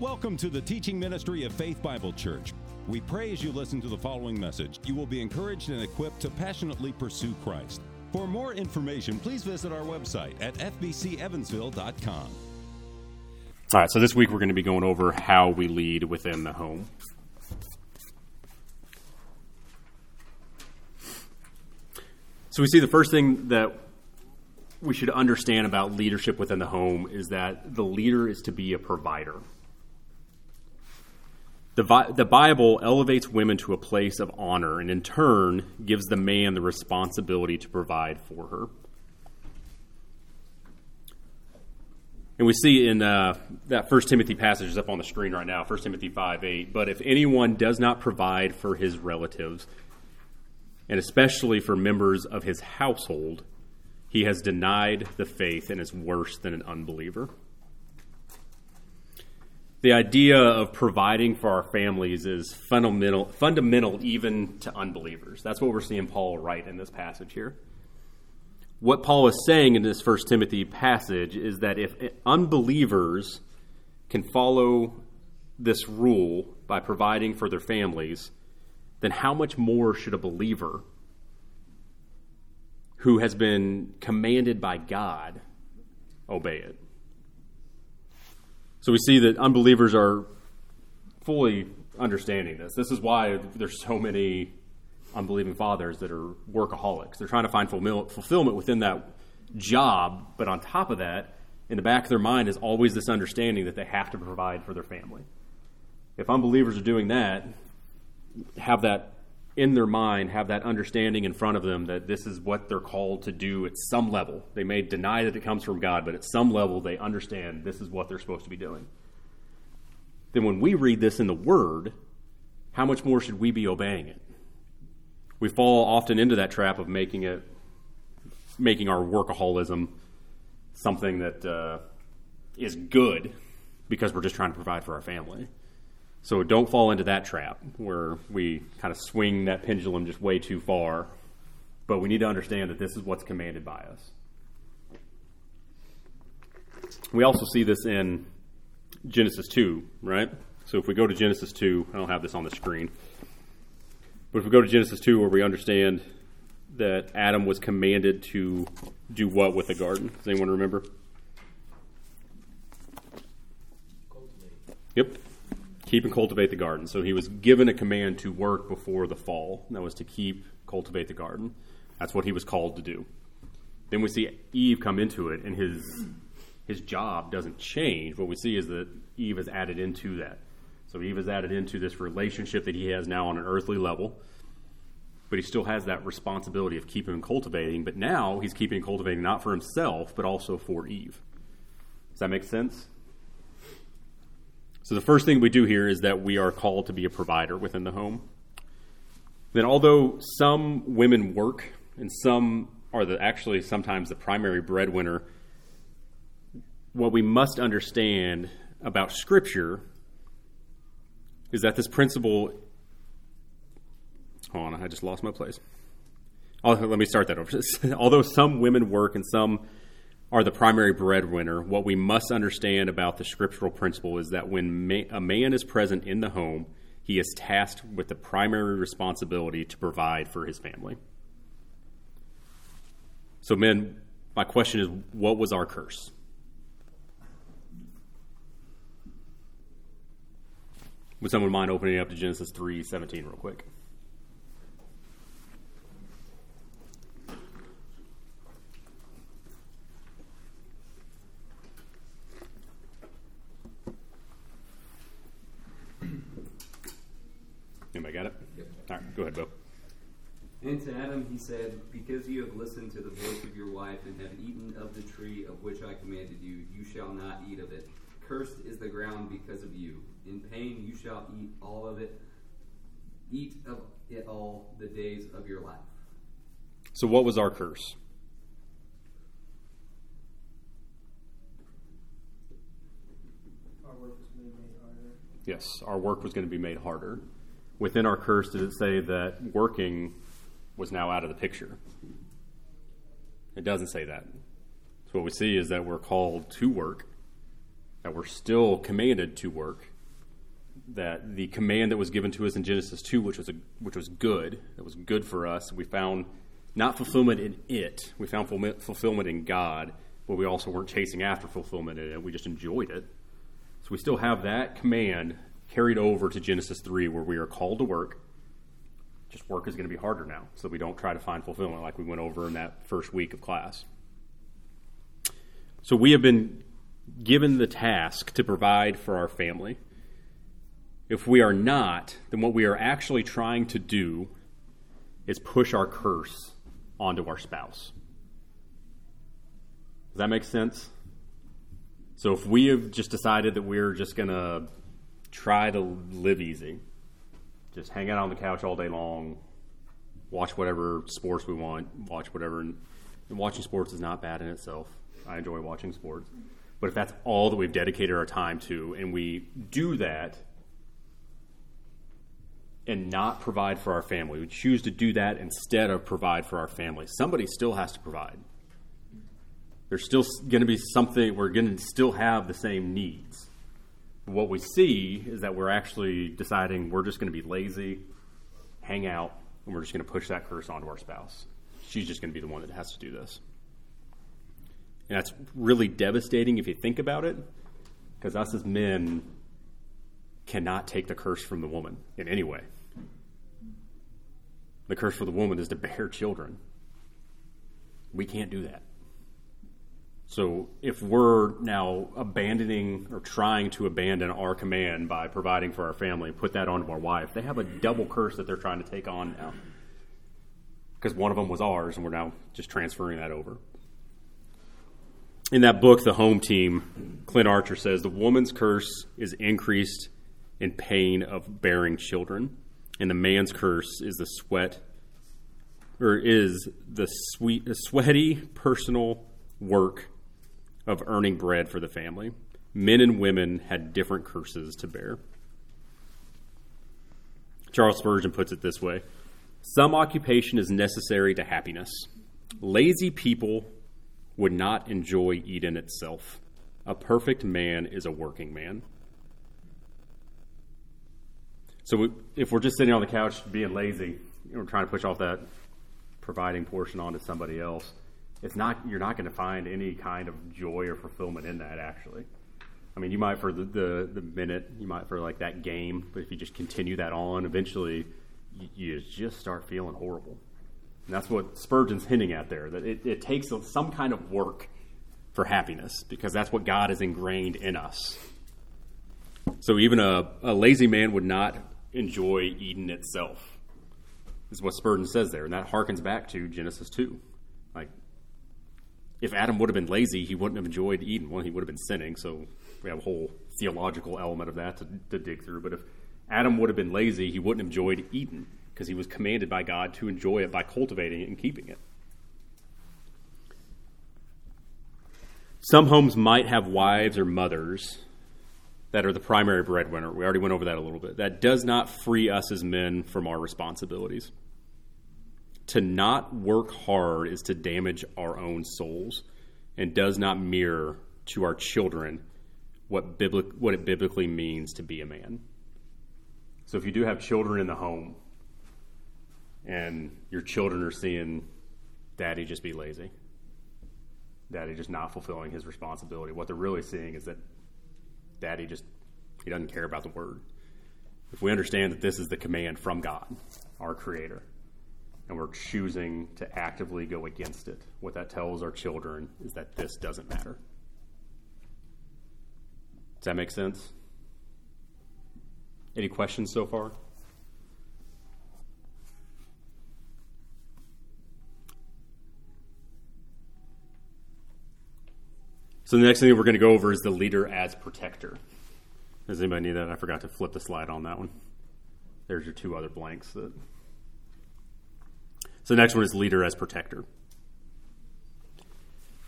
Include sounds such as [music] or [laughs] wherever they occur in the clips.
Welcome to the teaching ministry of Faith Bible Church. We pray as you listen to the following message, you will be encouraged and equipped to passionately pursue Christ. For more information, please visit our website at fbcevansville.com. All right, so this week we're going to be going over how we lead within the home. So we see the first thing that we should understand about leadership within the home is that the leader is to be a provider. The, the Bible elevates women to a place of honor and in turn gives the man the responsibility to provide for her. And we see in uh, that First Timothy passage is up on the screen right now, First Timothy 5 8. But if anyone does not provide for his relatives, and especially for members of his household, he has denied the faith and is worse than an unbeliever. The idea of providing for our families is fundamental, fundamental even to unbelievers. That's what we're seeing Paul write in this passage here what Paul is saying in this First Timothy passage is that if unbelievers can follow this rule by providing for their families, then how much more should a believer who has been commanded by God obey it? So we see that unbelievers are fully understanding this. This is why there's so many unbelieving fathers that are workaholics. They're trying to find fulfillment within that job, but on top of that, in the back of their mind is always this understanding that they have to provide for their family. If unbelievers are doing that, have that in their mind, have that understanding in front of them that this is what they're called to do at some level. They may deny that it comes from God, but at some level they understand this is what they're supposed to be doing. Then when we read this in the Word, how much more should we be obeying it? we fall often into that trap of making it making our workaholism something that uh, is good because we're just trying to provide for our family. So don't fall into that trap where we kind of swing that pendulum just way too far. But we need to understand that this is what's commanded by us. We also see this in Genesis 2, right? So if we go to Genesis 2, I don't have this on the screen. But if we go to Genesis 2, where we understand that Adam was commanded to do what with the garden? Does anyone remember? Cultivate. Yep. Keep and cultivate the garden. So he was given a command to work before the fall. That was to keep, cultivate the garden. That's what he was called to do. Then we see Eve come into it, and his his job doesn't change. What we see is that Eve is added into that. So Eve is added into this relationship that he has now on an earthly level, but he still has that responsibility of keeping and cultivating. But now he's keeping and cultivating not for himself, but also for Eve. Does that make sense? So the first thing we do here is that we are called to be a provider within the home. Then, although some women work and some are the, actually sometimes the primary breadwinner, what we must understand about Scripture is that this principle. Hold on, I just lost my place. Let me start that over. [laughs] Although some women work and some are the primary breadwinner, what we must understand about the scriptural principle is that when a man is present in the home, he is tasked with the primary responsibility to provide for his family. So, men, my question is what was our curse? Would someone mind opening up to Genesis 3 17 real quick? Anybody got it? Yep. All right, go ahead, Bo. And to Adam he said, Because you have listened to the voice of your wife and have eaten of the tree of which I commanded you, you shall not eat of it. Cursed is the ground because of you. In pain you shall eat all of it. Eat of it all the days of your life. So, what was our curse? Our work was going to be made harder. Yes, our work was going to be made harder. Within our curse, did it say that working was now out of the picture? It doesn't say that. So, what we see is that we're called to work that we're still commanded to work, that the command that was given to us in Genesis 2, which was, a, which was good, that was good for us, we found not fulfillment in it, we found fulfillment in God, but we also weren't chasing after fulfillment in it, we just enjoyed it. So we still have that command carried over to Genesis 3, where we are called to work. Just work is going to be harder now, so we don't try to find fulfillment like we went over in that first week of class. So we have been given the task to provide for our family. If we are not, then what we are actually trying to do is push our curse onto our spouse. Does that make sense? So if we have just decided that we're just going to try to live easy, just hang out on the couch all day long, watch whatever sports we want, watch whatever. And watching sports is not bad in itself. I enjoy watching sports. But if that's all that we've dedicated our time to, and we do that and not provide for our family, we choose to do that instead of provide for our family, somebody still has to provide. There's still going to be something, we're going to still have the same needs. What we see is that we're actually deciding we're just going to be lazy, hang out, and we're just going to push that curse onto our spouse. She's just going to be the one that has to do this. And that's really devastating if you think about it, because us as men cannot take the curse from the woman in any way. The curse for the woman is to bear children. We can't do that. So if we're now abandoning or trying to abandon our command by providing for our family, and put that onto our wife, they have a double curse that they're trying to take on now. Because one of them was ours, and we're now just transferring that over in that book, The Home Team, Clint Archer says the woman's curse is increased in pain of bearing children, and the man's curse is the sweat, or is the sweet, sweaty personal work of earning bread for the family. Men and women had different curses to bear. Charles Spurgeon puts it this way Some occupation is necessary to happiness. Lazy people would not enjoy Eden itself. A perfect man is a working man. So if we're just sitting on the couch being lazy, we're trying to push off that providing portion onto somebody else. It's not you're not going to find any kind of joy or fulfillment in that. Actually, I mean, you might for the, the, the minute, you might for like that game, but if you just continue that on, eventually you, you just start feeling horrible. And that's what Spurgeon's hinting at there that it, it takes some kind of work for happiness because that's what God has ingrained in us. So even a, a lazy man would not enjoy Eden itself, is what Spurgeon says there. And that harkens back to Genesis 2. If Adam would have been lazy, he wouldn't have enjoyed Eden. Well, he would have been sinning, so we have a whole theological element of that to, to dig through. But if Adam would have been lazy, he wouldn't have enjoyed Eden because he was commanded by God to enjoy it by cultivating it and keeping it. Some homes might have wives or mothers that are the primary breadwinner. We already went over that a little bit. That does not free us as men from our responsibilities. To not work hard is to damage our own souls and does not mirror to our children what, biblic, what it biblically means to be a man. So if you do have children in the home, and your children are seeing daddy just be lazy, daddy just not fulfilling his responsibility. What they're really seeing is that daddy just he doesn't care about the word. If we understand that this is the command from God, our creator, and we're choosing to actively go against it, what that tells our children is that this doesn't matter. Does that make sense? Any questions so far? So the next thing we're going to go over is the leader as protector. Does anybody need that? I forgot to flip the slide on that one. There's your two other blanks. That... So the next one is leader as protector.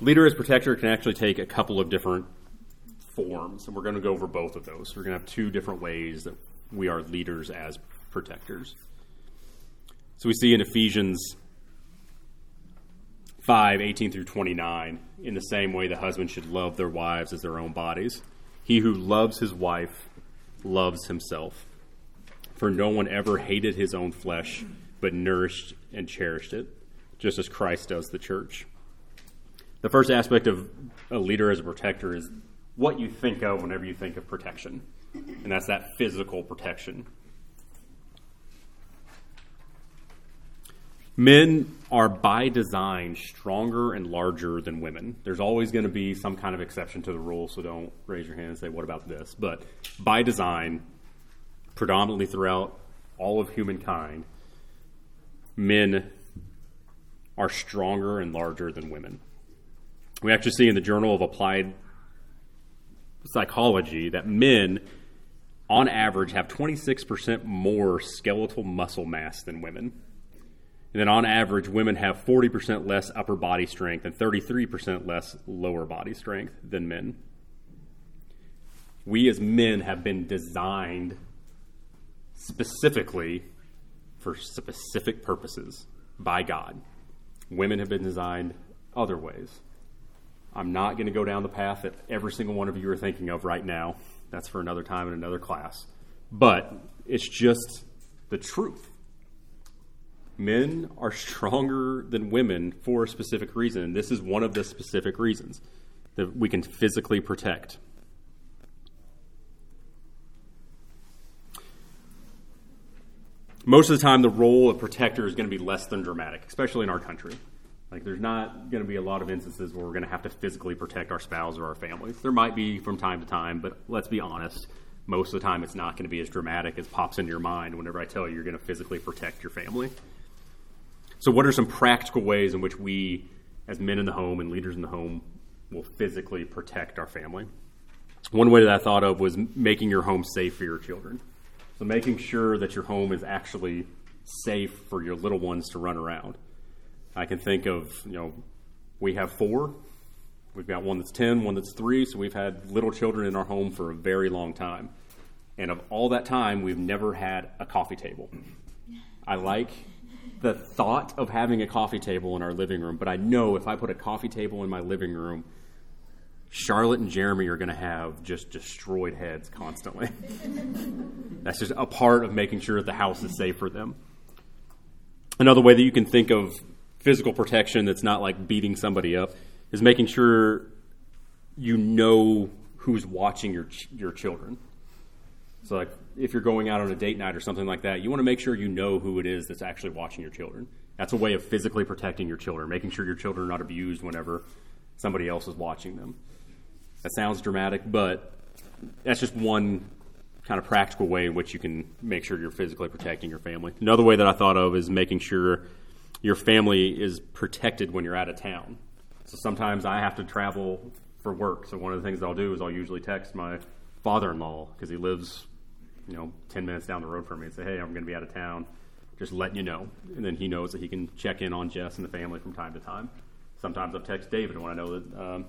Leader as protector can actually take a couple of different forms, and we're going to go over both of those. We're going to have two different ways that we are leaders as protectors. So we see in Ephesians 5 18 through 29 in the same way the husband should love their wives as their own bodies he who loves his wife loves himself. For no one ever hated his own flesh, but nourished and cherished it, just as Christ does the church. The first aspect of a leader as a protector is what you think of whenever you think of protection, and that's that physical protection. Men are by design stronger and larger than women. There's always going to be some kind of exception to the rule, so don't raise your hand and say, What about this? But by design, predominantly throughout all of humankind, men are stronger and larger than women. We actually see in the Journal of Applied Psychology that men, on average, have 26% more skeletal muscle mass than women. And then on average, women have 40% less upper body strength and 33% less lower body strength than men. We as men have been designed specifically for specific purposes by God. Women have been designed other ways. I'm not going to go down the path that every single one of you are thinking of right now. That's for another time in another class. But it's just the truth. Men are stronger than women for a specific reason, and this is one of the specific reasons that we can physically protect. Most of the time, the role of protector is going to be less than dramatic, especially in our country. Like, there's not going to be a lot of instances where we're going to have to physically protect our spouse or our families. There might be from time to time, but let's be honest. Most of the time, it's not going to be as dramatic as pops into your mind whenever I tell you you're going to physically protect your family. So, what are some practical ways in which we, as men in the home and leaders in the home, will physically protect our family? One way that I thought of was making your home safe for your children. So, making sure that your home is actually safe for your little ones to run around. I can think of, you know, we have four. We've got one that's 10, one that's three, so we've had little children in our home for a very long time. And of all that time, we've never had a coffee table. I like the thought of having a coffee table in our living room, but I know if I put a coffee table in my living room, Charlotte and Jeremy are going to have just destroyed heads constantly. [laughs] That's just a part of making sure that the house is safe for them. Another way that you can think of physical protection that's not like beating somebody up is making sure you know who's watching your your children. So like if you're going out on a date night or something like that, you want to make sure you know who it is that's actually watching your children. That's a way of physically protecting your children, making sure your children are not abused whenever somebody else is watching them. That sounds dramatic, but that's just one kind of practical way in which you can make sure you're physically protecting your family. Another way that I thought of is making sure your family is protected when you're out of town. So sometimes I have to travel for work. So one of the things I'll do is I'll usually text my father-in-law because he lives you know, 10 minutes down the road from me and say, hey, I'm going to be out of town. Just letting you know. And then he knows that he can check in on Jess and the family from time to time. Sometimes I'll text David when I know that um,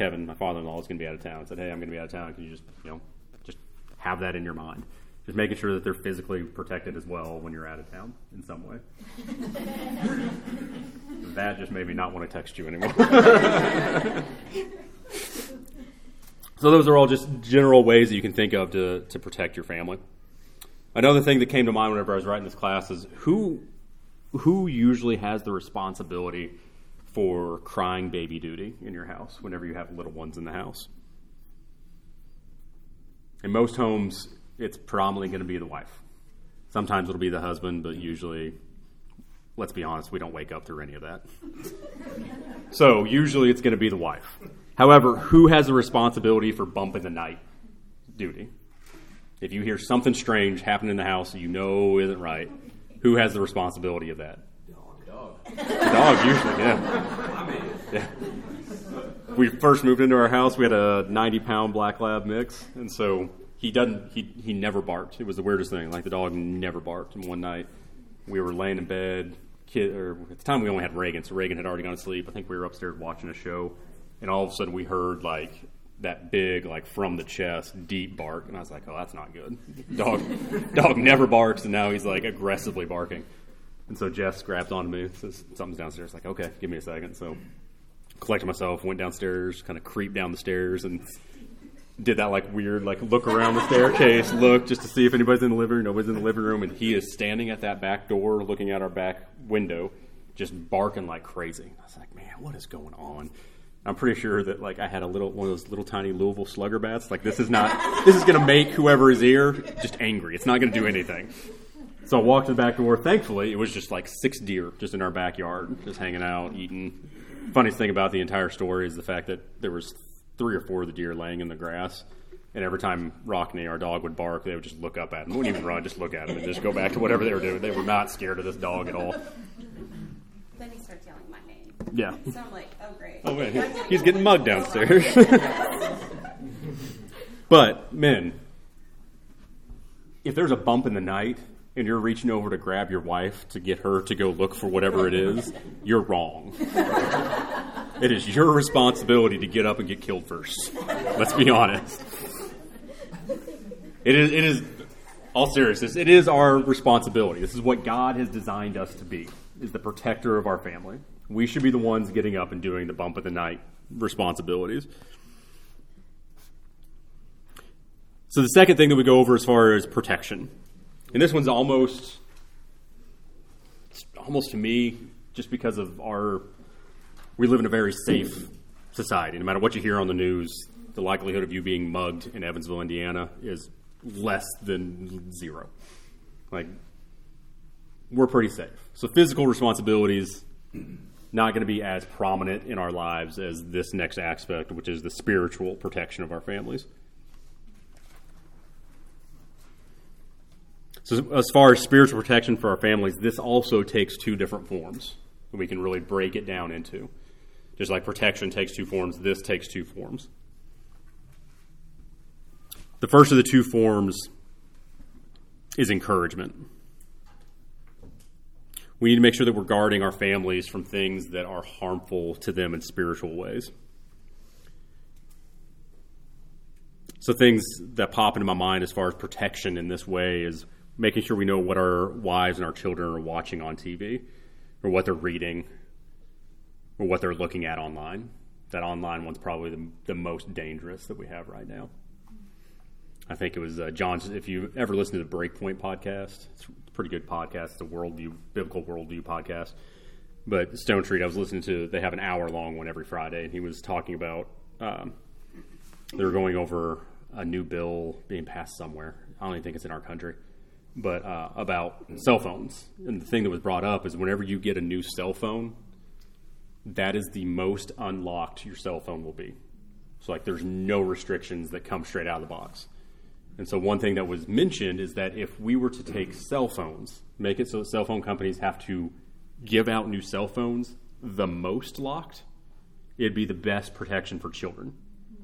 Kevin, my father in law, is going to be out of town. I said, hey, I'm going to be out of town. Can you just, you know, just have that in your mind? Just making sure that they're physically protected as well when you're out of town in some way. [laughs] that just made me not want to text you anymore. [laughs] So those are all just general ways that you can think of to, to protect your family. Another thing that came to mind whenever I was writing this class is who who usually has the responsibility for crying baby duty in your house whenever you have little ones in the house? In most homes, it's predominantly going to be the wife. Sometimes it'll be the husband, but usually, let's be honest, we don't wake up through any of that. [laughs] so usually it's going to be the wife. However, who has the responsibility for bump in the night duty? If you hear something strange happen in the house that you know isn't right, who has the responsibility of that? [laughs] Dog. Usually, yeah. yeah. We first moved into our house, we had a 90 pound black lab mix, and so he doesn't, he, he never barked. It was the weirdest thing. Like the dog never barked. And one night we were laying in bed, kid, or at the time we only had Reagan, so Reagan had already gone to sleep. I think we were upstairs watching a show and all of a sudden we heard like that big, like from the chest, deep bark, and I was like, "Oh, that's not good." [laughs] Dog, dog never barks, and now he's like aggressively barking. And so Jess grabbed onto me, says something's downstairs. Like, okay, give me a second. So collected myself, went downstairs, kind of creeped down the stairs, and did that like weird like look around the staircase, look just to see if anybody's in the living room. Nobody's in the living room, and he is standing at that back door, looking out our back window, just barking like crazy. I was like, man, what is going on? I'm pretty sure that like I had a little one of those little tiny Louisville slugger bats. Like this is not this is gonna make whoever is here just angry. It's not gonna do anything. So I walked to the back door. Thankfully, it was just like six deer just in our backyard, just hanging out, eating. Funniest thing about the entire story is the fact that there was three or four of the deer laying in the grass. And every time Rockney, our dog, would bark, they would just look up at him. Wouldn't even run, just look at him and just go back to whatever they were doing. They were not scared of this dog at all. Then he starts yelling my name. Yeah. So I'm like, oh great. Oh, man. He's, [laughs] he's getting mugged downstairs. [laughs] but, men, if there's a bump in the night and you're reaching over to grab your wife to get her to go look for whatever it is, you're wrong. [laughs] it is your responsibility to get up and get killed first. Let's be honest. It is, it is, all seriousness, it is our responsibility. This is what God has designed us to be, is the protector of our family. We should be the ones getting up and doing the bump of the night responsibilities. So the second thing that we go over as far as protection, and this one's almost, almost to me, just because of our, we live in a very safe society. No matter what you hear on the news, the likelihood of you being mugged in Evansville, Indiana, is less than zero. Like, we're pretty safe. So physical responsibilities not going to be as prominent in our lives as this next aspect, which is the spiritual protection of our families. So, as far as spiritual protection for our families, this also takes two different forms that we can really break it down into. Just like protection takes two forms, this takes two forms. The first of the two forms is encouragement. We need to make sure that we're guarding our families from things that are harmful to them in spiritual ways. So, things that pop into my mind as far as protection in this way is making sure we know what our wives and our children are watching on TV, or what they're reading, or what they're looking at online. That online one's probably the, the most dangerous that we have right now. I think it was uh. If you ever listen to the Breakpoint podcast, it's a pretty good podcast. It's a worldview, biblical worldview podcast. But Stonestreet, I was listening to. They have an hour long one every Friday, and he was talking about. Um, they were going over a new bill being passed somewhere. I don't even think it's in our country, but uh, about cell phones. And the thing that was brought up is whenever you get a new cell phone, that is the most unlocked your cell phone will be. So like, there's no restrictions that come straight out of the box. And so, one thing that was mentioned is that if we were to take cell phones, make it so that cell phone companies have to give out new cell phones the most locked, it'd be the best protection for children.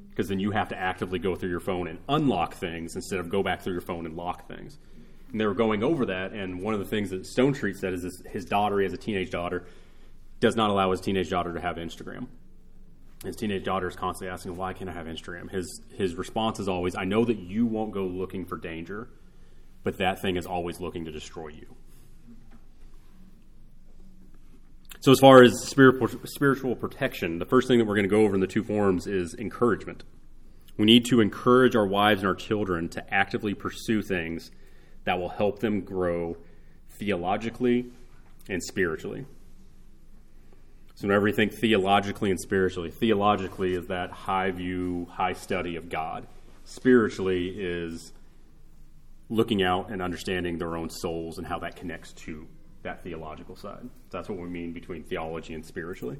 Because then you have to actively go through your phone and unlock things instead of go back through your phone and lock things. And they were going over that, and one of the things that Stonestreet said is this, his daughter, he has a teenage daughter, does not allow his teenage daughter to have Instagram his teenage daughter is constantly asking, "Why can't I have Instagram?" His his response is always, "I know that you won't go looking for danger, but that thing is always looking to destroy you." So, as far as spiritual spiritual protection, the first thing that we're going to go over in the two forms is encouragement. We need to encourage our wives and our children to actively pursue things that will help them grow theologically and spiritually. So, whenever you think theologically and spiritually, theologically is that high view, high study of God. Spiritually is looking out and understanding their own souls and how that connects to that theological side. That's what we mean between theology and spiritually.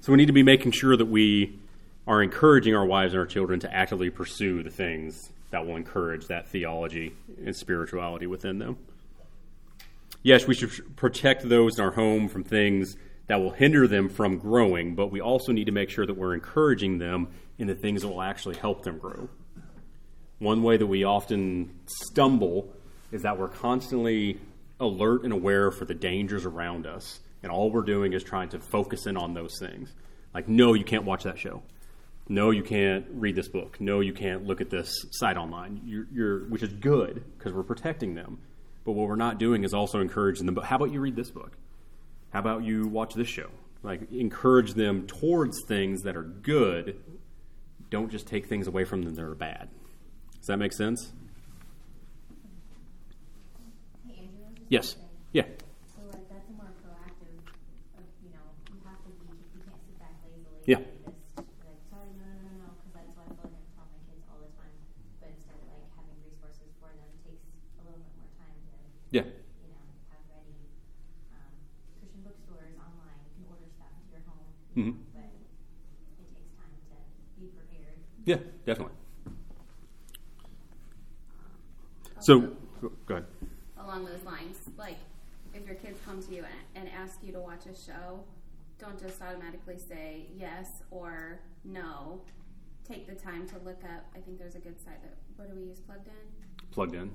So, we need to be making sure that we are encouraging our wives and our children to actively pursue the things that will encourage that theology and spirituality within them. Yes, we should protect those in our home from things that will hinder them from growing, but we also need to make sure that we're encouraging them in the things that will actually help them grow. One way that we often stumble is that we're constantly alert and aware for the dangers around us, and all we're doing is trying to focus in on those things. Like, no, you can't watch that show. No, you can't read this book. No, you can't look at this site online. You're, you're which is good because we're protecting them. But what we're not doing is also encouraging them. But how about you read this book? How about you watch this show? Like encourage them towards things that are good, don't just take things away from them that are bad. Does that make sense? Hey, Andrew, I was just Yes. Yeah. So like that's a more proactive, of, you know, you have to be, you can't sit back lazily. Yeah. and Just be like, sorry, no, no, no, no, because that's what I feel like I tell my kids all the time. But instead, like having resources for them takes a little bit more time to, Yeah. you know, have ready. Um, Christian bookstores online, you can order stuff to your home, you Mhm. but it takes time to be prepared. Yeah, definitely. So, go go ahead. along those lines. Like, if your kids come to you and, and ask you to watch a show, don't just automatically say yes or no. Take the time to look up. I think there's a good site that, what do we use, Plugged In? Plugged in.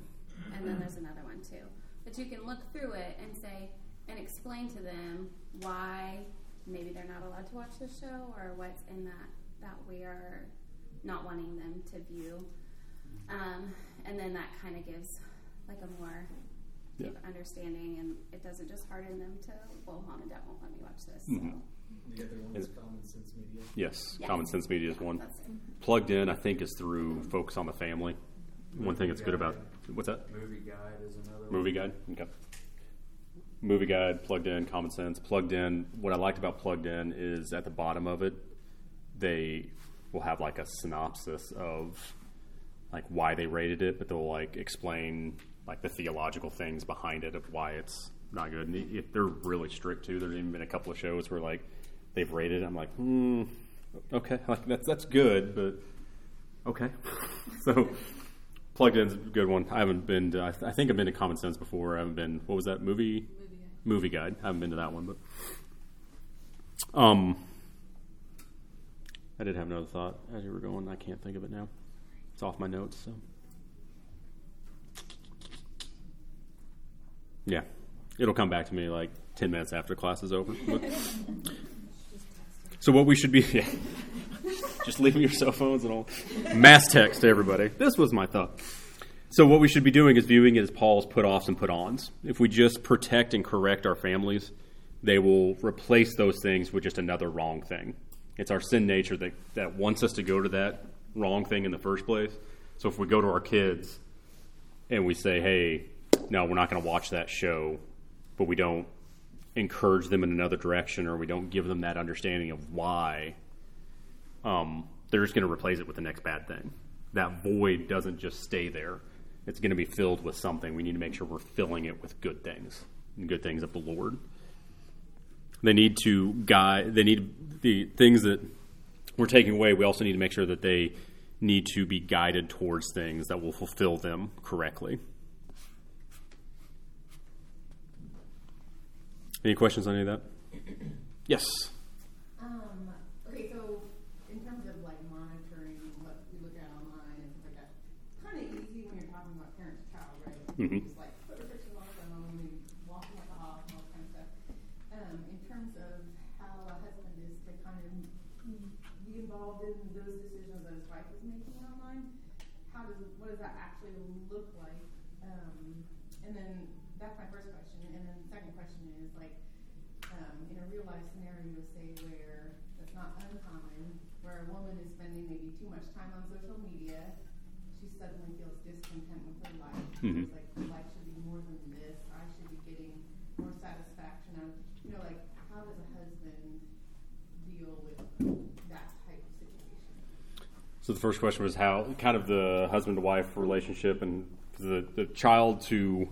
And then there's another one too. But you can look through it and say, and explain to them why maybe they're not allowed to watch the show or what's in that that we are not wanting them to view. Um, and then that kind of gives like a more Yeah. deep understanding and it doesn't just harden them to, well, mom and dad won't let me watch this. Mhm. The other one is Common Sense Media. Yes, Yes. Common Sense Media is one. That's. Plugged in, I think, is through Focus on the Family. One thing that's good about what's that? Movie Guide is another one. Movie Guide. Okay. Movie Guide, Plugged in, Common Sense, Plugged in. What I liked about Plugged in is at the bottom of it, they will have like a synopsis of like why they rated it, but they'll like explain like the theological things behind it of why it's not good. And if they're really strict too, there's even been a couple of shows where like they've rated. it. I'm like, hmm, okay, [laughs] like that's that's good, but okay. [laughs] so plugged in's a good one. I haven't been. To, I, th- I think I've been to Common Sense before. I haven't been. What was that movie? Movie Guide. I haven't been to that one, but um, I did have another thought as you were going. I can't think of it now. It's off my notes. So yeah, it'll come back to me like ten minutes after class is over. [laughs] So what we should be, [laughs] yeah. Just leaving your cell phones and all. Mass text to everybody. This was my thought. So what we should be doing is viewing it as Paul's put offs and put ons. If we just protect and correct our families, they will replace those things with just another wrong thing. It's our sin nature that, that wants us to go to that wrong thing in the first place. So if we go to our kids and we say, hey, no, we're not going to watch that show, but we don't encourage them in another direction or we don't give them that understanding of why, um, they're just going to replace it with the next bad thing. That void doesn't just stay there. It's going to be filled with something. We need to make sure we're filling it with good things, and good things of the Lord. They need to guide. They need the things that we're taking away. We also need to make sure that they need to be guided towards things that will fulfill them correctly. Any questions on any of that? Yes. Um, okay, so in terms of like monitoring what we look at online and stuff like that, kind of easy when you're talking about parent to right? Mhm. Just like put restrictions on the phone and walk them at the off and all kind of stuff. Um, in terms of how a husband is to kind of be involved in those decisions that his wife is making online, how does what does that actually look like? Um, and then that's my first question, and then the second question is like um, in a real life scenario, say where that's not uncommon, where a woman is spending maybe too much time on social media, she suddenly feels discontent with her life. Mhm. Life should be more than this. I should be getting more satisfaction out of you know, like how does a husband deal with that type of situation? So the first question was how, kind of the husband to wife relationship and the, the child to,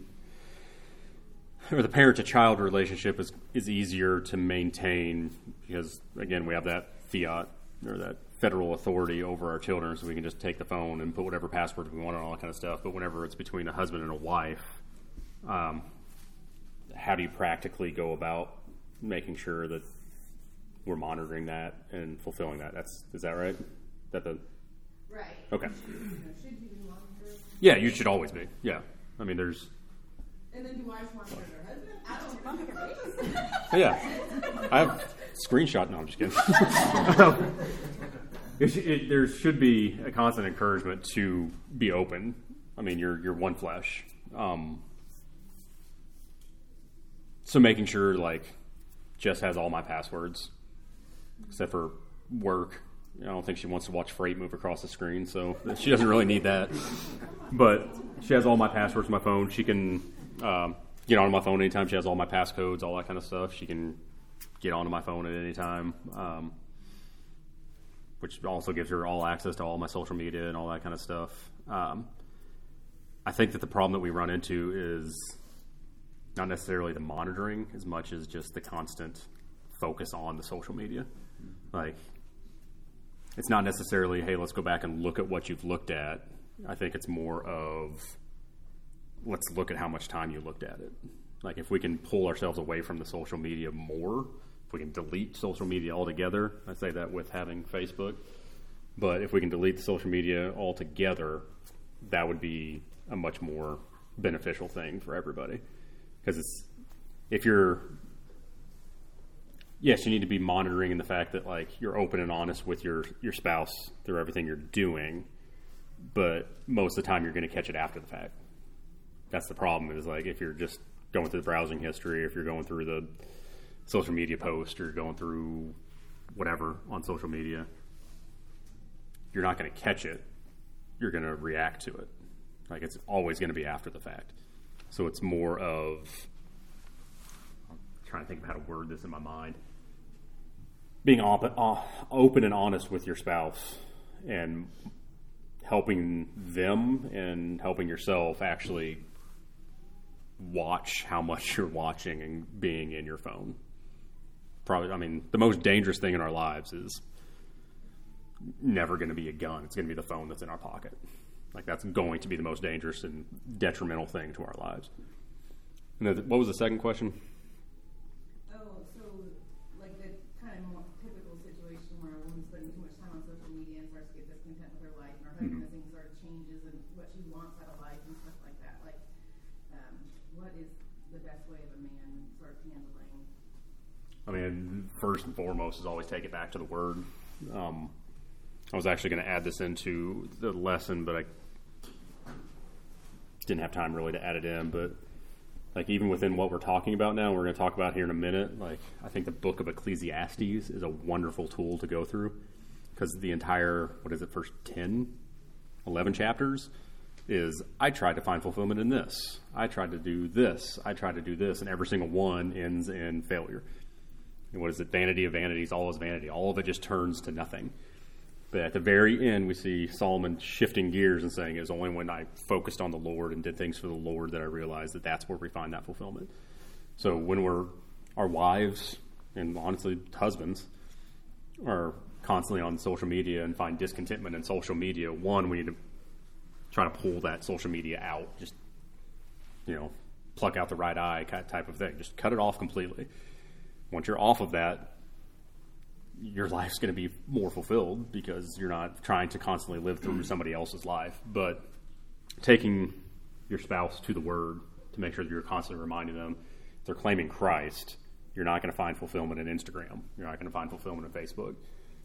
or the parent to child relationship is, is easier to maintain because, again, we have that fiat or that federal authority over our children so we can just take the phone and put whatever password we want and all that kind of stuff. But whenever it's between a husband and a wife, um, how do you practically go about making sure that we're monitoring that and fulfilling that? That's is that right? That the Right. Okay. You know, should you be? Yeah, you should always be. Yeah. I mean, there's. And then do wives monitor their husband? I don't [laughs] Yeah. I have screenshot. No, I'm just kidding. [laughs] it, it, there should be a constant encouragement to be open. I mean, you're you're one flesh. Um, so making sure like Jess has all my passwords except for work I don't think she wants to watch Freight move across the screen, so she doesn't really need that. But she has all my passwords on my phone. She can um, get onto my phone anytime. She has all my passcodes, all that kind of stuff. She can get onto my phone at any time, um, which also gives her all access to all my social media and all that kind of stuff. Um, I think that the problem that we run into is not necessarily the monitoring as much as just the constant focus on the social media. Like, it's not necessarily, hey, let's go back and look at what you've looked at. I think it's more of, let's look at how much time you looked at it. Like, if we can pull ourselves away from the social media more, if we can delete social media altogether, I say that with having Facebook, but if we can delete the social media altogether, that would be a much more beneficial thing for everybody. Because it's, if you're yes, you need to be monitoring in the fact that like you're open and honest with your your spouse through everything you're doing, but most of the time you're going to catch it after the fact. That's the problem. Is like if you're just going through the browsing history, if you're going through the social media post, or going through whatever on social media, you're not going to catch it. You're going to react to it. Like it's always going to be after the fact. So it's more of I'm trying to think of how to word this in my mind being op- uh, open and honest with your spouse and helping them and helping yourself actually watch how much [laughs] you're watching and being in your phone. Probably, I mean, the most dangerous thing in our lives is never going to be a gun. It's going to be the phone that's in our pocket. Like that's going to be the most dangerous and detrimental thing to our lives. And what was the second question? Oh, so like the kind of more typical situation where a woman's spending too much time on social media and starts to get discontent with her life, and her husband Mhm. mm sort of changes and what she wants out of life and stuff like that. Like, um, what is the best way of a man sort of handling? I mean, first and foremost is always take it back to the word. Um, I was actually going to add this into the lesson, but I didn't have time really to add it in. But like even within what we're talking about now, we're going to talk about here in a minute. Like I think the book of Ecclesiastes is a wonderful tool to go through because the entire what is it, first 10, 11 chapters is I tried to find fulfillment in this. I tried to do this. I tried to do this, and every single one ends in failure. What is it? Vanity of vanities, all is vanity. All of it just turns to nothing. But at the very end, we see Solomon shifting gears and saying, It was only when I focused on the Lord and did things for the Lord that I realized that that's where we find that fulfillment. So when we're, our wives, and honestly, husbands, are constantly on social media and find discontentment in social media, one, we need to try to pull that social media out. Just, you know, pluck out the right eye type of thing. Just cut it off completely. Once you're off of that, your life's going to be more fulfilled because you're not trying to constantly live through [clears throat] somebody else's life. But taking your spouse to the Word to make sure that you're constantly reminding them if they're claiming Christ, you're not going to find fulfillment in Instagram. You're not going to find fulfillment in Facebook.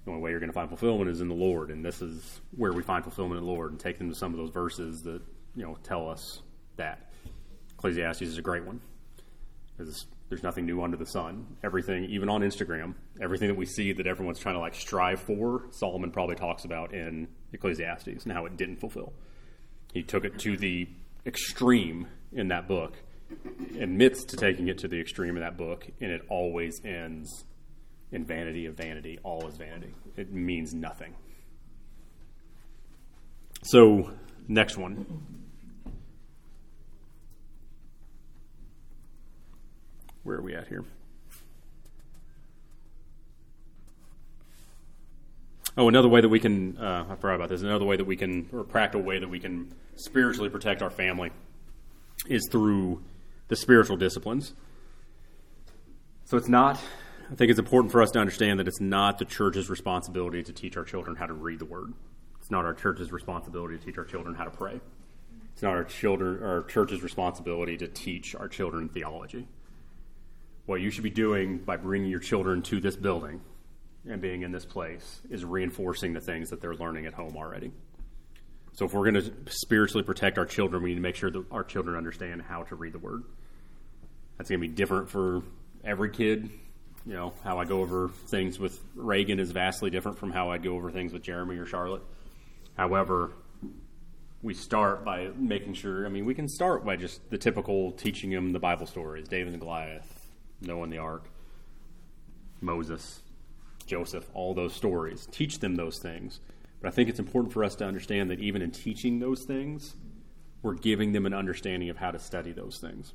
The only way you're going to find fulfillment is in the Lord, and this is where we find fulfillment in the Lord. And take them to some of those verses that you know tell us that. Ecclesiastes is a great one because there's nothing new under the sun. Everything, even on Instagram, everything that we see that everyone's trying to like strive for, Solomon probably talks about in Ecclesiastes and how it didn't fulfill. He took it to the extreme in that book, admits to taking it to the extreme in that book, and it always ends in vanity of vanity. All is vanity. It means nothing. So, next one. Where are we at here? Oh, another way that we can, uh, I forgot about this, another way that we can, or a practical way that we can spiritually protect our family is through the spiritual disciplines. So it's not, I think it's important for us to understand that it's not the church's responsibility to teach our children how to read the word. It's not our church's responsibility to teach our children how to pray. It's not our children, our church's responsibility to teach our children theology what you should be doing by bringing your children to this building and being in this place is reinforcing the things that they're learning at home already. So, if we're going to spiritually protect our children, we need to make sure that our children understand how to read the Word. That's going to be different for every kid. You know, how I go over things with Reagan is vastly different from how I'd go over things with Jeremy or Charlotte. However, we start by making sure, I mean, we can start by just the typical teaching them the Bible stories David and Goliath, Noah and the ark, Moses, Joseph, all those stories. Teach them those things. But I think it's important for us to understand that even in teaching those things, we're giving them an understanding of how to study those things.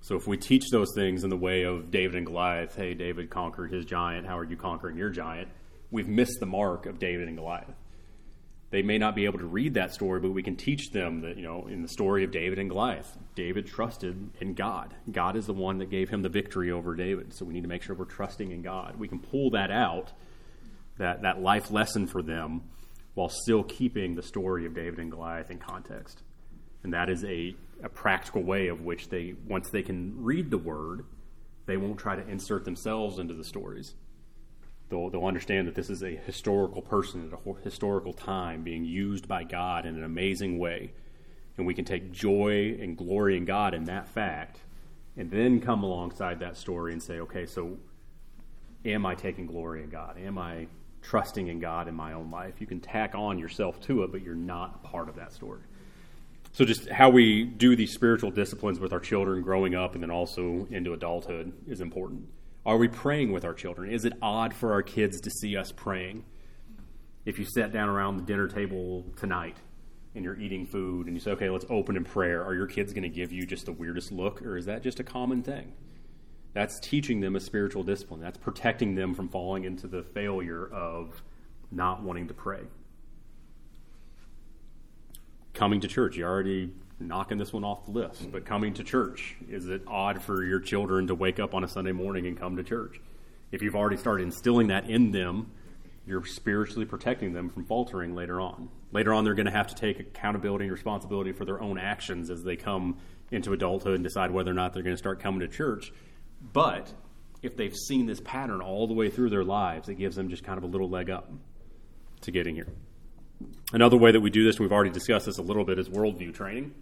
So if we teach those things in the way of David and Goliath, hey, David conquered his giant, how are you conquering your giant? We've missed the mark of David and Goliath. They may not be able to read that story, but we can teach them that, you know, in the story of David and Goliath, David trusted in God. God is the one that gave him the victory over David. So we need to make sure we're trusting in God. We can pull that out, that, that life lesson for them, while still keeping the story of David and Goliath in context. And that is a, a practical way of which they, once they can read the word, they won't try to insert themselves into the stories. They'll, they'll understand that this is a historical person at a historical time being used by God in an amazing way. And we can take joy and glory in God in that fact, and then come alongside that story and say, okay, so am I taking glory in God? Am I trusting in God in my own life? You can tack on yourself to it, but you're not part of that story. So, just how we do these spiritual disciplines with our children growing up and then also into adulthood is important. Are we praying with our children? Is it odd for our kids to see us praying? If you sat down around the dinner table tonight and you're eating food and you say, okay, let's open in prayer, are your kids going to give you just the weirdest look or is that just a common thing? That's teaching them a spiritual discipline. That's protecting them from falling into the failure of not wanting to pray. Coming to church, you already knocking this one off the list, but coming to church, is it odd for your children to wake up on a Sunday morning and come to church? If you've already started instilling that in them, you're spiritually protecting them from faltering later on. Later on, they're going to have to take accountability and responsibility for their own actions as they come into adulthood and decide whether or not they're going to start coming to church. But if they've seen this pattern all the way through their lives, it gives them just kind of a little leg up to getting here. Another way that we do this, we've already discussed this a little bit, is worldview training.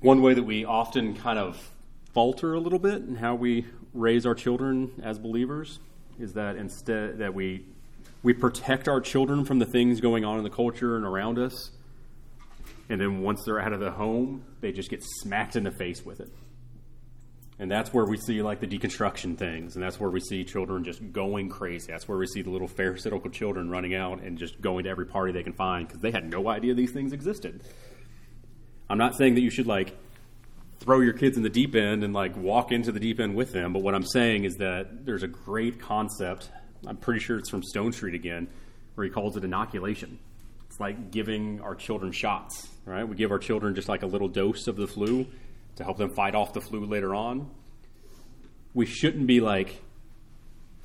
One way that we often kind of falter a little bit in how we raise our children as believers is that instead that we we protect our children from the things going on in the culture and around us. And then once they're out of the home they just get smacked in the face with it. And that's where we see like the deconstruction things. And that's where we see children just going crazy. That's where we see the little pharisaical children running out and just going to every party they can find because they had no idea these things existed i'm not saying that you should like throw your kids in the deep end and like walk into the deep end with them. But what I'm saying is that there's a great concept. I'm pretty sure it's from Stonestreet again, where he calls it inoculation. It's like giving our children shots, right? We give our children just like a little dose of the flu to help them fight off the flu later on. We shouldn't be like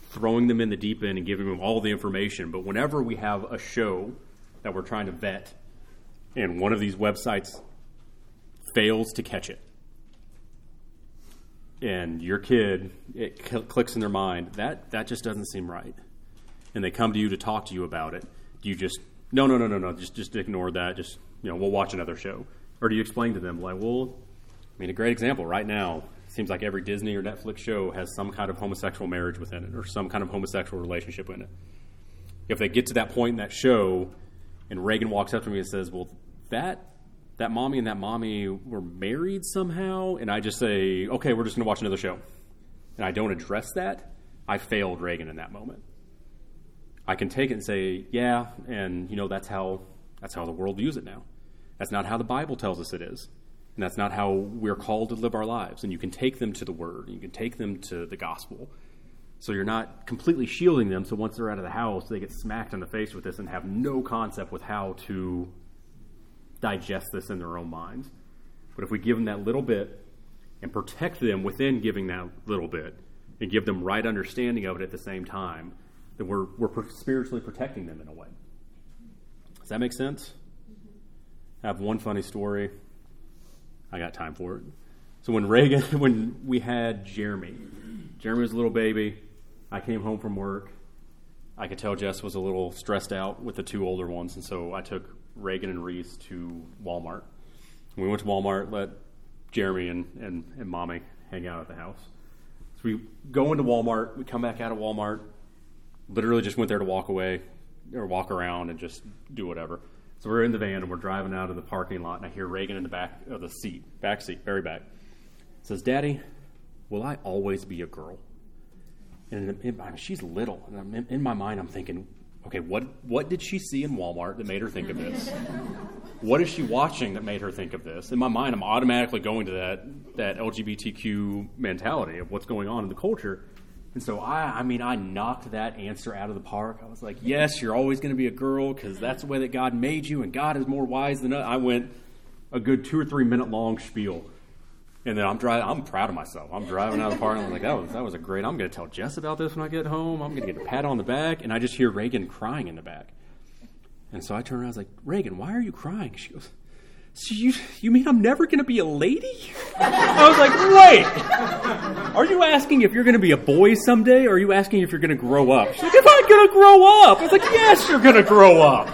throwing them in the deep end and giving them all the information. But whenever we have a show that we're trying to vet and one of these websites fails to catch it, and your kid it cl- clicks in their mind that that just doesn't seem right. And they come to you to talk to you about it. Do you just no no no no no just just ignore that. Just you know we'll watch another show. Or do you explain to them like well i mean a great example right now seems like every disney or netflix show has some kind of homosexual marriage within it or some kind of homosexual relationship in it. If they get to that point in that show and reagan walks up to me and says well that that mommy and that mommy were married somehow, and I just say, okay, we're just going to watch another show, and I don't address that, I failed Reagan in that moment. I can take it and say, yeah, and you know that's how that's how the world views it now. That's not how the Bible tells us it is, and that's not how we're called to live our lives. And you can take them to the Word, you can take them to the gospel. So you're not completely shielding them. So once they're out of the house, they get smacked in the face with this and have no concept with how to digest this in their own minds. But if we give them that little bit and protect them within giving that little bit and give them right understanding of it at the same time, then we're, we're spiritually protecting them in a way. Does that make sense? I have one funny story. I got time for it. So when Reagan, [laughs] when we had Jeremy, Jeremy was a little baby. I came home from work. I could tell Jess was a little stressed out with the two older ones, and so I took Reagan and Reese to Walmart. We went to Walmart, let Jeremy and, and, and mommy hang out at the house. So we go into Walmart. We come back out of Walmart. Literally just went there to walk away or walk around and just do whatever. So we're in the van and we're driving out of the parking lot, and I hear Reagan in the back of the seat, back seat, very back, says, "Daddy, will I always be a girl?" And in, in, I mean, she's little, and in, in my mind, I'm thinking, okay, what what did she see in Walmart that made her think of this? what is she watching that made her think of this? In my mind, I'm automatically going to that that LGBTQ mentality of what's going on in the culture. And so I, I mean, I knocked that answer out of the park. I was like, yes, you're always going to be a girl because that's the way that God made you, and God is more wise than us. I went a good two or three minute long spiel. And then I'm driving. I'm proud of myself. I'm driving out of the park. And I'm like, that was that was a great. I'm going to tell Jess about this when I get home. I'm going to get a pat on the back. And I just hear Reagan crying in the back. And so I turn around. I was like, Reagan, why are you crying? She goes, so you you mean I'm never going to be a lady? I was like, wait. Are you asking if you're going to be a boy someday, or are you asking if you're going to grow up? She's like, if I'm going to grow up. I was like, yes, you're going to grow up.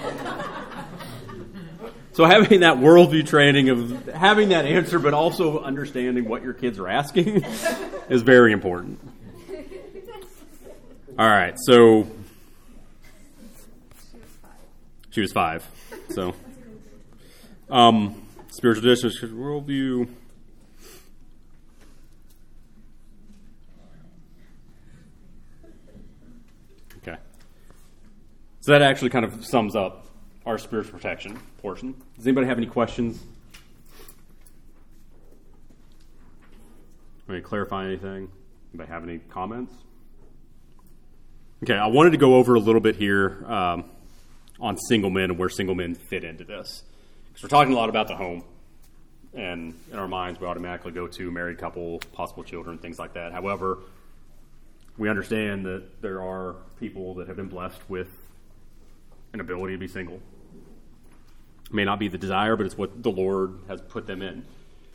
So having that worldview training of having that answer, but also understanding what your kids are asking, [laughs] is very important. All right, so she was five. So, um, spiritual traditions, worldview. Okay. So that actually kind of sums up our spiritual protection portion. Does anybody have any questions? Want to clarify anything? Anybody have any comments? Okay, I wanted to go over a little bit here um, on single men and where single men fit into this. Because we're talking a lot about the home, and in our minds, we automatically go to married couple, possible children, things like that. However, we understand that there are people that have been blessed with an ability to be single. May not be the desire, but it's what the Lord has put them in.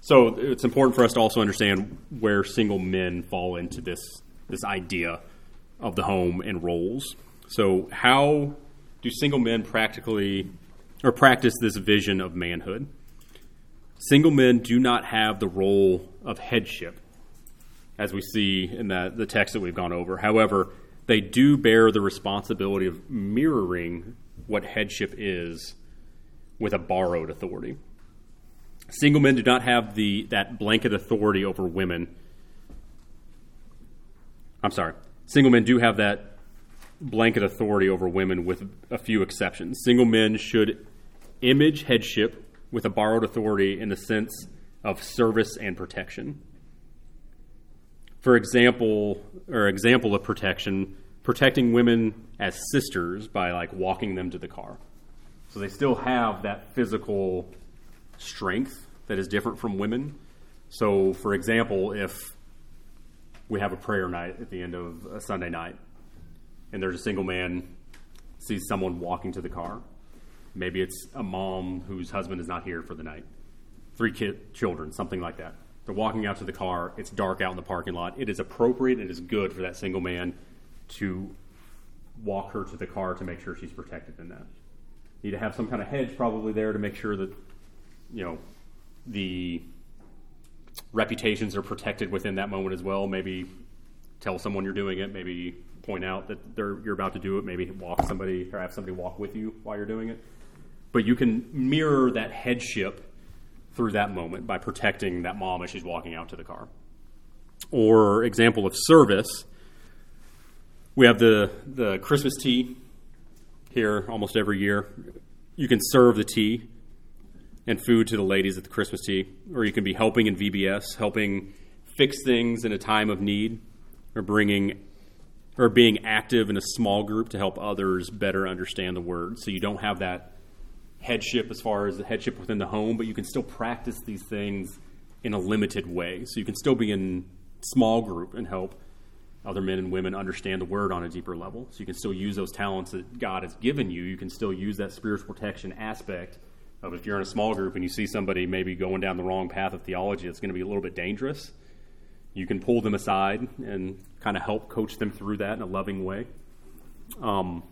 So it's important for us to also understand where single men fall into this this idea of the home and roles. So how do single men practically or practice this vision of manhood? Single men do not have the role of headship, as we see in that the text that we've gone over. However, they do bear the responsibility of mirroring what headship is with a borrowed authority. Single men do not have the that blanket authority over women. I'm sorry. Single men do have that blanket authority over women with a few exceptions. Single men should image headship with a borrowed authority in the sense of service and protection. For example, or example of protection, protecting women as sisters by like walking them to the car. So they still have that physical strength that is different from women. So, for example, if we have a prayer night at the end of a Sunday night, and there's a single man sees someone walking to the car, maybe it's a mom whose husband is not here for the night, three kid, children, something like that. They're walking out to the car. It's dark out in the parking lot. It is appropriate. It is good for that single man to walk her to the car to make sure she's protected in that. Need to have some kind of hedge probably there to make sure that you know the reputations are protected within that moment as well. Maybe tell someone you're doing it. Maybe point out that you're about to do it. Maybe walk somebody or have somebody walk with you while you're doing it. But you can mirror that headship through that moment by protecting that mom as she's walking out to the car. Or example of service, we have the the Christmas tea here almost every year. You can serve the tea and food to the ladies at the Christmas tea, or you can be helping in VBS, helping fix things in a time of need, or bringing or being active in a small group to help others better understand the word. So you don't have that headship as far as the headship within the home, but you can still practice these things in a limited way. So you can still be in small group and help other men and women understand the word on a deeper level. So you can still use those talents that God has given you. You can still use that spiritual protection aspect of if you're in a small group and you see somebody maybe going down the wrong path of theology it's going to be a little bit dangerous, you can pull them aside and kind of help coach them through that in a loving way. Um,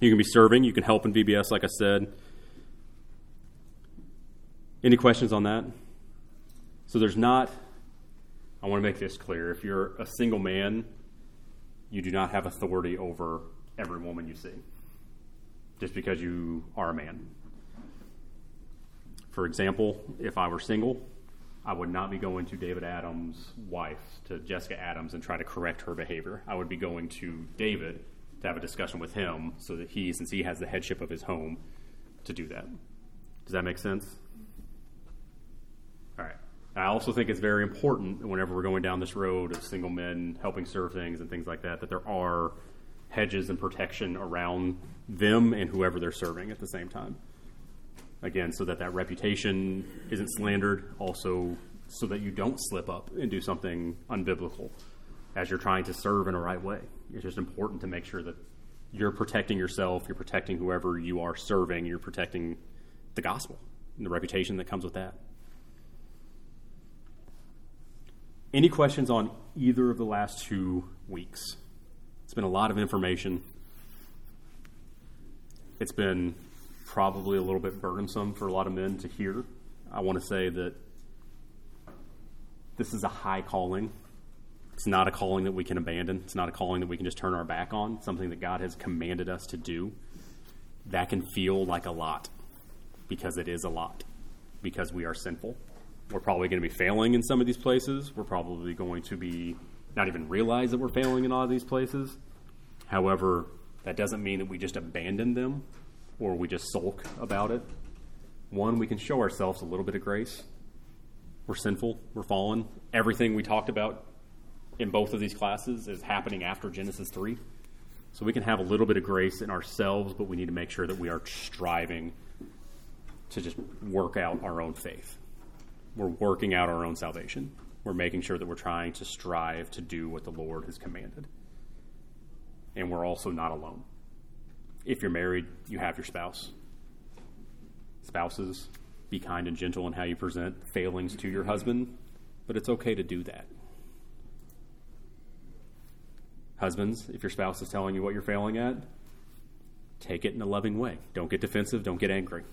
you can be serving. You can help in VBS, like I said. Any questions on that? So there's not I want to make this clear. If you're a single man, you do not have authority over every woman you see just because you are a man. For example, if I were single, I would not be going to David Adams' wife, to Jessica Adams, and try to correct her behavior. I would be going to David to have a discussion with him so that he, since he has the headship of his home, to do that. Does that make sense? I also think it's very important whenever we're going down this road of single men helping serve things and things like that, that there are hedges and protection around them and whoever they're serving at the same time. Again, so that that reputation isn't slandered, also so that you don't slip up and do something unbiblical as you're trying to serve in a right way. It's just important to make sure that you're protecting yourself, you're protecting whoever you are serving, you're protecting the gospel and the reputation that comes with that. Any questions on either of the last two weeks? It's been a lot of information. It's been probably a little bit burdensome for a lot of men to hear. I want to say that this is a high calling. It's not a calling that we can abandon. It's not a calling that we can just turn our back on. It's something that God has commanded us to do. That can feel like a lot because it is a lot, because we are sinful. We're probably going to be failing in some of these places. We're probably going to be not even realize that we're failing in all of these places. However, that doesn't mean that we just abandon them or we just sulk about it. One, we can show ourselves a little bit of grace. We're sinful, we're fallen. Everything we talked about in both of these classes is happening after Genesis 3. So we can have a little bit of grace in ourselves, but we need to make sure that we are striving to just work out our own faith. We're working out our own salvation. We're making sure that we're trying to strive to do what the Lord has commanded. And we're also not alone. If you're married, you have your spouse. Spouses, be kind and gentle in how you present failings to your husband, but it's okay to do that. Husbands, if your spouse is telling you what you're failing at, take it in a loving way. Don't get defensive, don't get angry.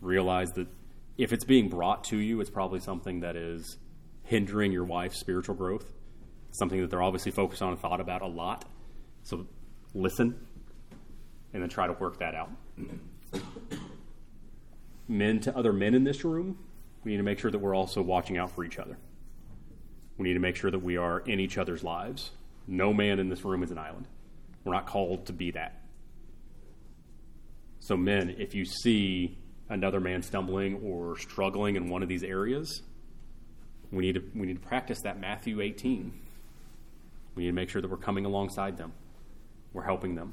Realize that if it's being brought to you, it's probably something that is hindering your wife's spiritual growth, something that they're obviously focused on and thought about a lot. So listen and then try to work that out. men to other men in this room, we need to make sure that we're also watching out for each other. We need to make sure that we are in each other's lives. No man in this room is an island. We're not called to be that. So, men, if you see another man stumbling or struggling in one of these areas, we need to we need to practice that Matthew 18. We need to make sure that we're coming alongside them. We're helping them.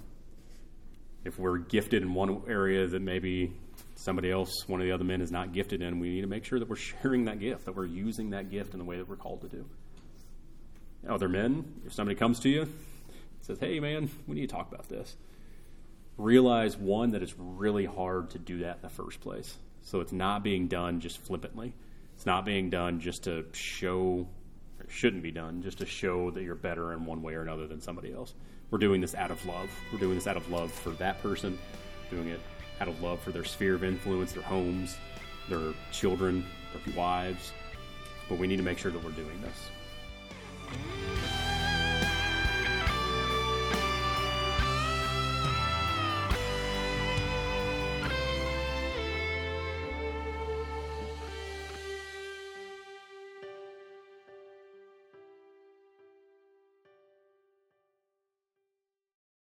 If we're gifted in one area that maybe somebody else, one of the other men, is not gifted in, we need to make sure that we're [laughs] sharing that gift, that we're using that gift in the way that we're called to do. Other men, if somebody comes to you says, Hey, man, we need to talk about this, realize one, that it's really hard to do that in the first place. So it's not being done just flippantly. It's not being done just to show, it shouldn't be done just to show that you're better in one way or another than somebody else. We're doing this out of love. We're doing this out of love for that person, doing it out of love for their sphere of influence, their homes, their children, their wives. But we need to make sure that we're doing this.